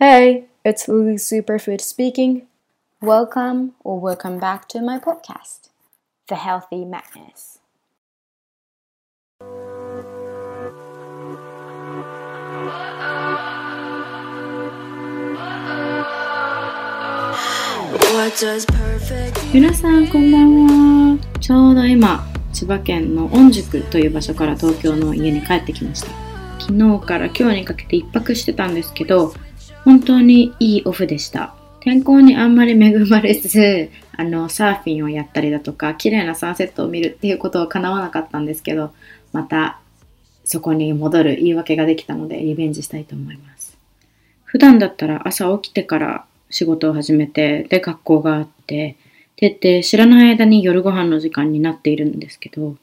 Hey, it's Lily Superfood speaking. Welcome or welcome back to my podcast, The Healthy Madness. What does perfect 皆さんこんばんはちょうど今千葉県の御宿という場所から東京の家に帰ってきました昨日から今日にかけて一泊してたんですけど本当にいいオフでした。天候にあんまり恵まれず あのサーフィンをやったりだとか綺麗なサンセットを見るっていうことは叶わなかったんですけどまたそこに戻る言い訳ができたのでリベンジしたいと思います。普段だったら朝起きてから仕事を始めて、で、学校があって、で、で、知らない間に夜ご飯の時間になっているんですけど、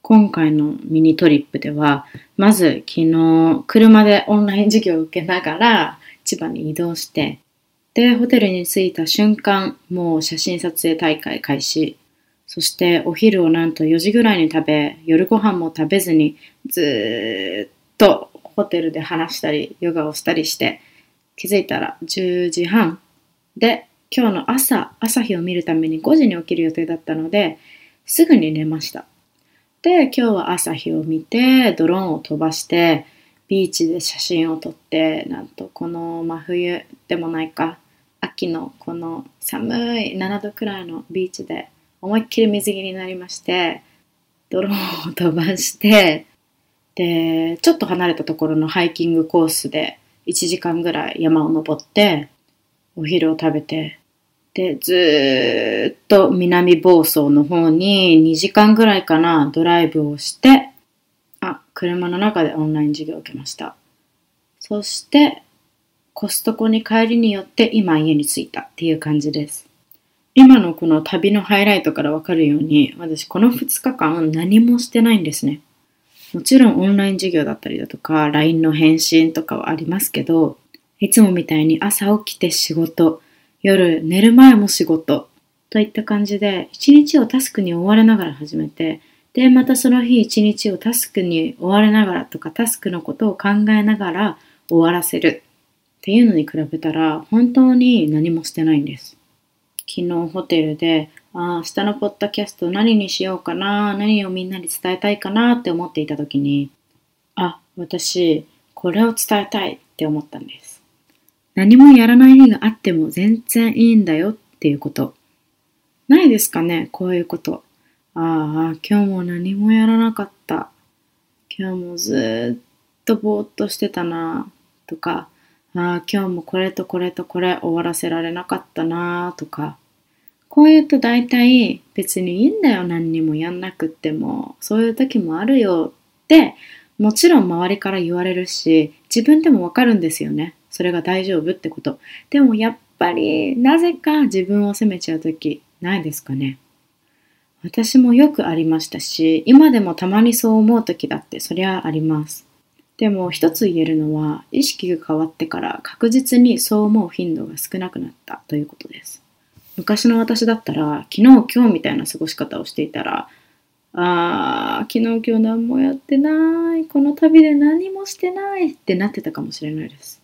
今回のミニトリップでは、まず昨日、車でオンライン授業を受けながら、千葉に移動して、で、ホテルに着いた瞬間、もう写真撮影大会開始。そしてお昼をなんと4時ぐらいに食べ、夜ご飯も食べずに、ずっとホテルで話したり、ヨガをしたりして、気づいたら10時半で今日の朝朝日を見るために5時に起きる予定だったのですぐに寝ましたで今日は朝日を見てドローンを飛ばしてビーチで写真を撮ってなんとこの真冬でもないか秋のこの寒い7度くらいのビーチで思いっきり水着になりましてドローンを飛ばしてでちょっと離れたところのハイキングコースで1時間ぐらい山を登って、お昼を食べて、で、ずっと南房総の方に2時間ぐらいかな、ドライブをして、車の中でオンライン授業を受けました。そして、コストコに帰りによって今家に着いたっていう感じです。今のこの旅のハイライトからわかるように、私この2日間何もしてないんですね。もちろんオンライン授業だったりだとか、LINE の返信とかはありますけど、いつもみたいに朝起きて仕事、夜寝る前も仕事、といった感じで、一日をタスクに追われながら始めて、で、またその日一日をタスクに追われながらとか、タスクのことを考えながら終わらせるっていうのに比べたら、本当に何もしてないんです。昨日ホテルで、ああ、明日のポッドキャスト何にしようかな、何をみんなに伝えたいかなって思っていた時に、あ、私、これを伝えたいって思ったんです。何もやらない日があっても全然いいんだよっていうこと。ないですかねこういうこと。ああ、今日も何もやらなかった。今日もずっとぼーっとしてたな。とか、ああ、今日もこれとこれとこれ終わらせられなかったな。とか、こう言うと大体別にいいんだよ。何にもやんなくっても。そういう時もあるよってもちろん周りから言われるし自分でもわかるんですよね。それが大丈夫ってこと。でもやっぱりなぜか自分を責めちゃう時ないですかね。私もよくありましたし今でもたまにそう思う時だってそりゃあります。でも一つ言えるのは意識が変わってから確実にそう思う頻度が少なくなったということです。昔の私だったら昨日今日みたいな過ごし方をしていたらあー昨日今日何もやってないこの旅で何もしてないってなってたかもしれないです。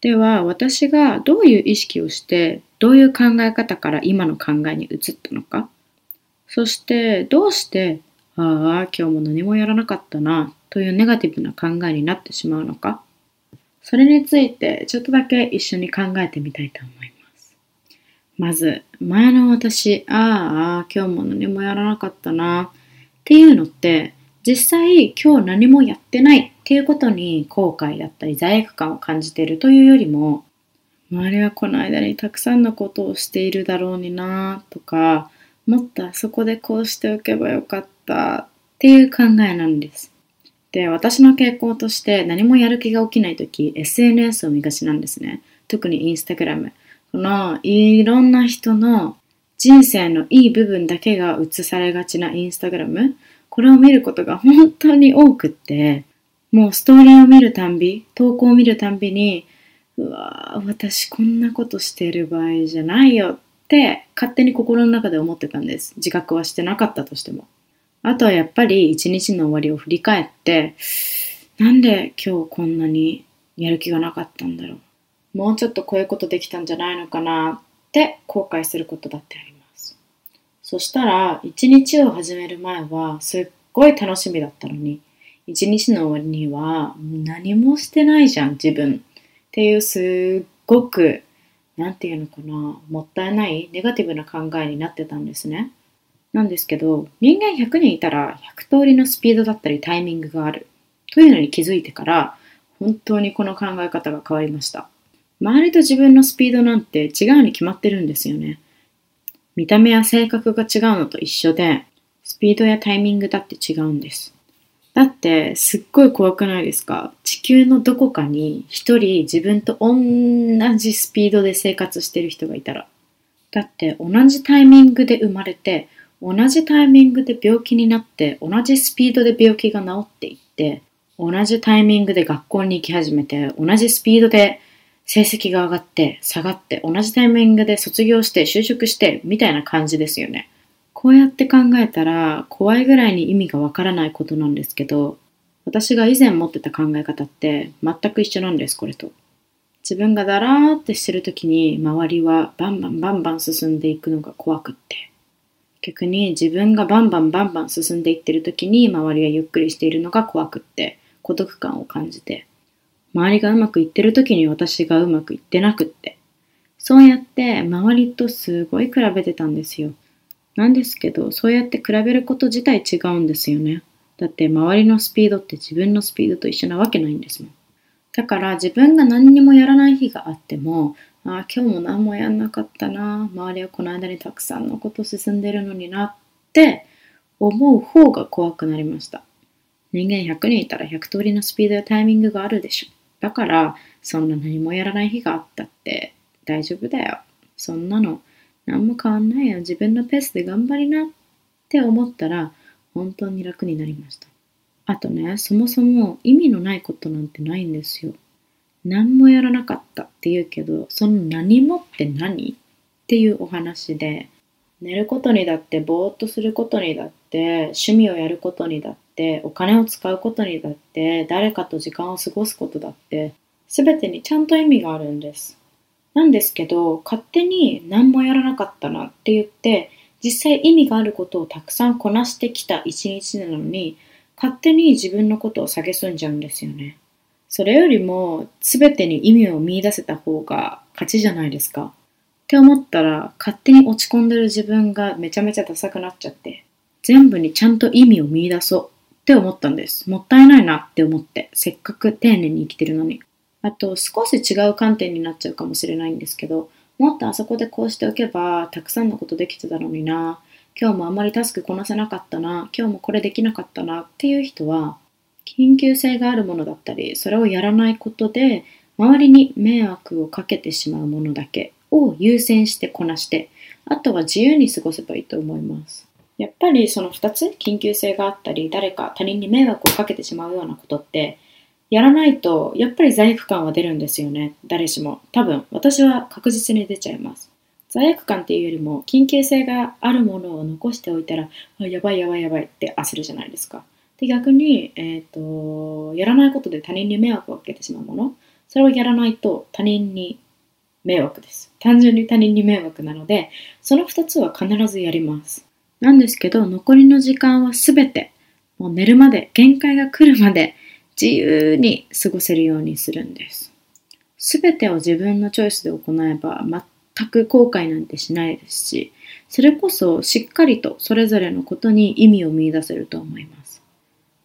では私がどういう意識をしてどういう考え方から今の考えに移ったのかそしてどうしてああ今日も何もやらなかったなというネガティブな考えになってしまうのか。それについてちょっとだけ一緒に考えてみたいと思います。まず、前の私、ああ、今日も何もやらなかったなっていうのって、実際今日何もやってないっていうことに後悔だったり罪悪感を感じているというよりも、周りはこの間にたくさんのことをしているだろうになとか、もっとあそこでこうしておけばよかったっていう考えなんです。で、私の傾向として何もやる気が起きないとき、SNS を見がちなんですね。特にインスタグラム。このいろんな人の人生のいい部分だけが映されがちなインスタグラムこれを見ることが本当に多くってもうストーリーを見るたんび投稿を見るたんびにうわー私こんなことしてる場合じゃないよっって勝手に心の中で思ってたんです自覚はしてなかったとしてもあとはやっぱり一日の終わりを振り返ってなんで今日こんなにやる気がなかったんだろうもうちょっとこういうことできたんじゃないのかなって後悔することだってあります。そしたら、一日を始める前はすっごい楽しみだったのに、一日の終わりには何もしてないじゃん、自分。っていうすっごく、なんていうのかな、もったいないネガティブな考えになってたんですね。なんですけど、人間100人いたら100通りのスピードだったりタイミングがある。というのに気づいてから、本当にこの考え方が変わりました。周りと自分のスピードなんて違うに決まってるんですよね。見た目や性格が違うのと一緒で、スピードやタイミングだって違うんです。だって、すっごい怖くないですか？地球のどこかに一人自分と同じスピードで生活してる人がいたら。だって、同じタイミングで生まれて、同じタイミングで病気になって、同じスピードで病気が治っていって、同じタイミングで学校に行き始めて、同じスピードで成績が上がって、下がって、同じタイミングで卒業して、就職して、みたいな感じですよね。こうやって考えたら、怖いぐらいに意味がわからないことなんですけど、私が以前持ってた考え方って全く一緒なんです、これと。自分がだらーってしてる時に、周りはバンバンバンバン進んでいくのが怖くって。逆に自分がバンバンバンバン進んでいってる時に、周りがゆっくりしているのが怖くって、孤独感を感じて。周りがうまくいってる時に私がうまくいってなくって。そうやって周りとすごい比べてたんですよ。なんですけど、そうやって比べること自体違うんですよね。だって周りのスピードって自分のスピードと一緒なわけないんですもん。だから自分が何にもやらない日があっても、ああ、今日も何もやんなかったな。周りはこの間にたくさんのこと進んでるのになって思う方が怖くなりました。人間100人いたら100通りのスピードやタイミングがあるでしょ。だから、そんな何もやらない日があったって大丈夫だよ。そんなの何も変わんないよ。自分のペースで頑張りなって思ったら、本当に楽になりました。あとね、そもそも意味のないことなんてないんですよ。何もやらなかったって言うけど、その何もって何？っていうお話で、寝ることにだって、ぼーっとすることにだって、趣味をやることにだって、お金を使うことにだって、誰かと時間を過ごすことだって、すべてにちゃんと意味があるんです。なんですけど、勝手に何もやらなかったなって言って、実際意味があることをたくさんこなしてきた一日なのに、勝手に自分のことを蔑んじゃうんですよね。それよりも、すべてに意味を見出せた方が勝ちじゃないですか。って思ったら、勝手に落ち込んでる自分がめちゃめちゃダサくなっちゃって、全部にちゃんと意味を見出そうって思ったんです。もったいないなって思って、せっかく丁寧に生きてるのに。あと、少し違う観点になっちゃうかもしれないんですけど、もっとあそこでこうしておけば、たくさんのことできてたのにな。今日もあんまりタスクこなせなかったな。今日もこれできなかったなっていう人は、緊急性があるものだったり、それをやらないことで、周りに迷惑をかけてしまうものだけを優先してこなして、あとは自由に過ごせばいいと思います。やっぱりその2つ、緊急性があったり、誰か他人に迷惑をかけてしまうようなことって、やらないと、やっぱり罪悪感は出るんですよね。誰しも。多分、私は確実に出ちゃいます。罪悪感っていうよりも、緊急性があるものを残しておいたら、あやばいやばいやばいって焦るじゃないですか。で、逆に、えっ、と、やらないことで他人に迷惑をかけてしまうもの、それをやらないと他人に迷惑です。単純に他人に迷惑なので、その2つは必ずやります。なんですけど、残りの時間はすべて、もう寝るまで、限界が来るまで、自由に過ごせるようにするんです。すべてを自分のチョイスで行えば、全く後悔なんてしないですし、それこそしっかりとそれぞれのことに意味を見出せると思います。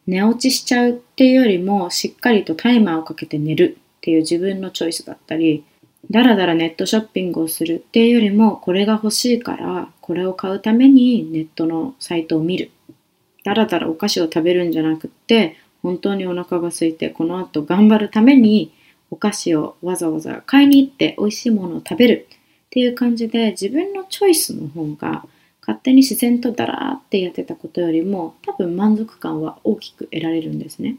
寝落ちしちゃうっていうよりも、しっかりとタイマーをかけて寝るっていう自分のチョイスだったり、だらだらネットショッピングをするっていうよりも、これが欲しいから、これを買うためにネットのサイトを見る。だらだらお菓子を食べるんじゃなくって、本当にお腹が空いて、この後頑張るためにお菓子をわざわざ買いに行って美味しいものを食べるっていう感じで、自分のチョイスの方が、勝手に自然とだらーってやってたことよりも、多分満足感は大きく得られるんですね。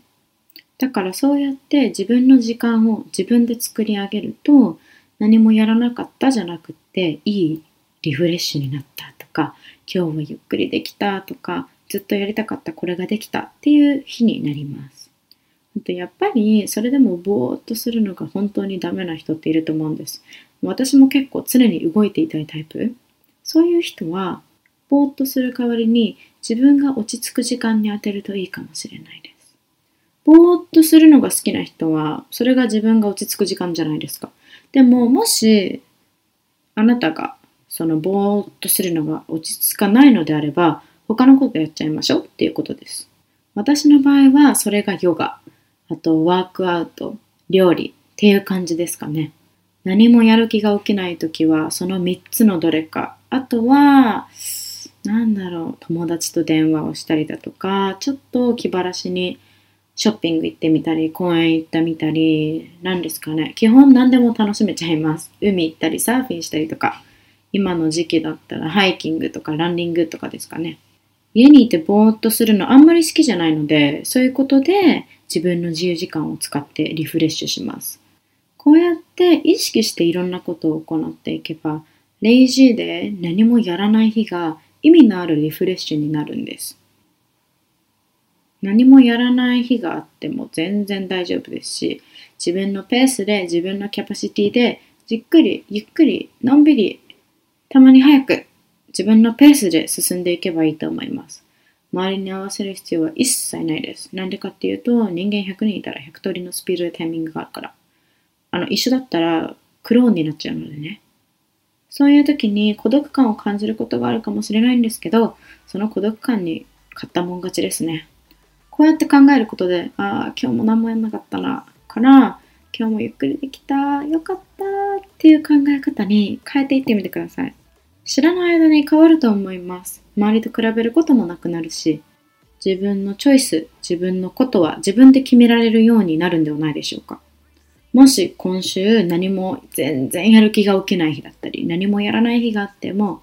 だからそうやって自分の時間を自分で作り上げると、何もやらなかったじゃなくって、いいリフレッシュになったとか、今日はゆっくりできたとか、ずっとやりたかったこれができたっていう日になります。やっぱりそれでもぼーっとするのが本当にダメな人っていると思うんです。私も結構常に動いていたいタイプ。そういう人はぼーっとする代わりに自分が落ち着く時間に当てるといいかもしれないです。ぼーっとするのが好きな人はそれが自分が落ち着く時間じゃないですか。でももしあなたがそのぼーっとするのが落ち着かないのであれば他のことやっちゃいましょうっていうことです。私の場合はそれがヨガ、あとワークアウト、料理っていう感じですかね。何もやる気が起きないときはその3つのどれか。あとは、なんだろう、友達と電話をしたりだとか、ちょっと気晴らしにショッピング行ってみたり、公園行ってみたり、何ですかね。基本何でも楽しめちゃいます。海行ったり、サーフィンしたりとか。今の時期だったらハイキングとかランニングとかですかね。家にいてぼーっとするのあんまり好きじゃないので、そういうことで自分の自由時間を使ってリフレッシュします。こうやって意識していろんなことを行っていけば、レイジーで何もやらない日が意味のあるリフレッシュになるんです。何もやらない日があっても全然大丈夫ですし、自分のペースで自分のキャパシティでじっくりゆっくりのんびりたまに早く自分のペースで進んでいけばいいと思います。周りに合わせる必要は一切ないです。なんでかっていうと、人間100人いたら100通りのスピードでタイミングがあるから。あの、一緒だったらクローンになっちゃうのでね。そういう時に孤独感を感じることがあるかもしれないんですけど、その孤独感に勝ったもん勝ちですね。こうやって考えることで、ああ、今日も何もやんなかったな、から、今日もゆっくりできた、よかったっていう考え方に変えていってみてください。知らない間に変わると思います。周りと比べることもなくなるし、自分のチョイス、自分のことは自分で決められるようになるんではないでしょうか。もし今週何も全然やる気が起きない日だったり、何もやらない日があっても、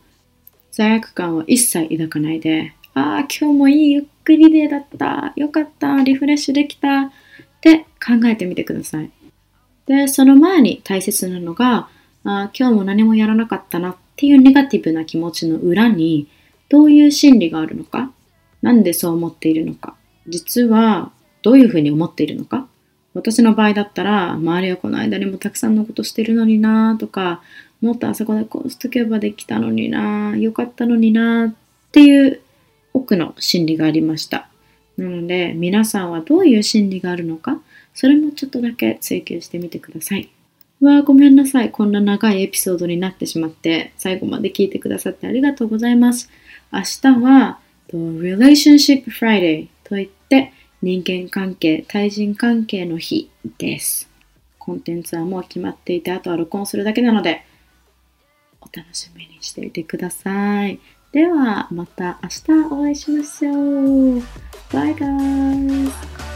罪悪感は一切抱かないで、ああ、今日もいいゆっくりデーだった、よかった、リフレッシュできたって考えてみてください。で、その前に大切なのが、あ今日も何もやらなかったなっっていうネガティブな気持ちの裏にどういう心理があるのかなんでそう思っているのか実はどういうふうに思っているのか私の場合だったら周りはこの間にもたくさんのことしてるのになとかもっとあそこでこうしとけばできたのになよかったのになっていう奥の心理がありましたなので皆さんはどういう心理があるのかそれもちょっとだけ追求してみてください。わーごめんなさい。こんな長いエピソードになってしまって、最後まで聞いてくださってありがとうございます。明日は、Relationship Friday といって、人間関係、対人関係の日です。コンテンツはもう決まっていて、あとは録音するだけなので、お楽しみにしていてください。では、また明日お会いしましょう。バイガーイ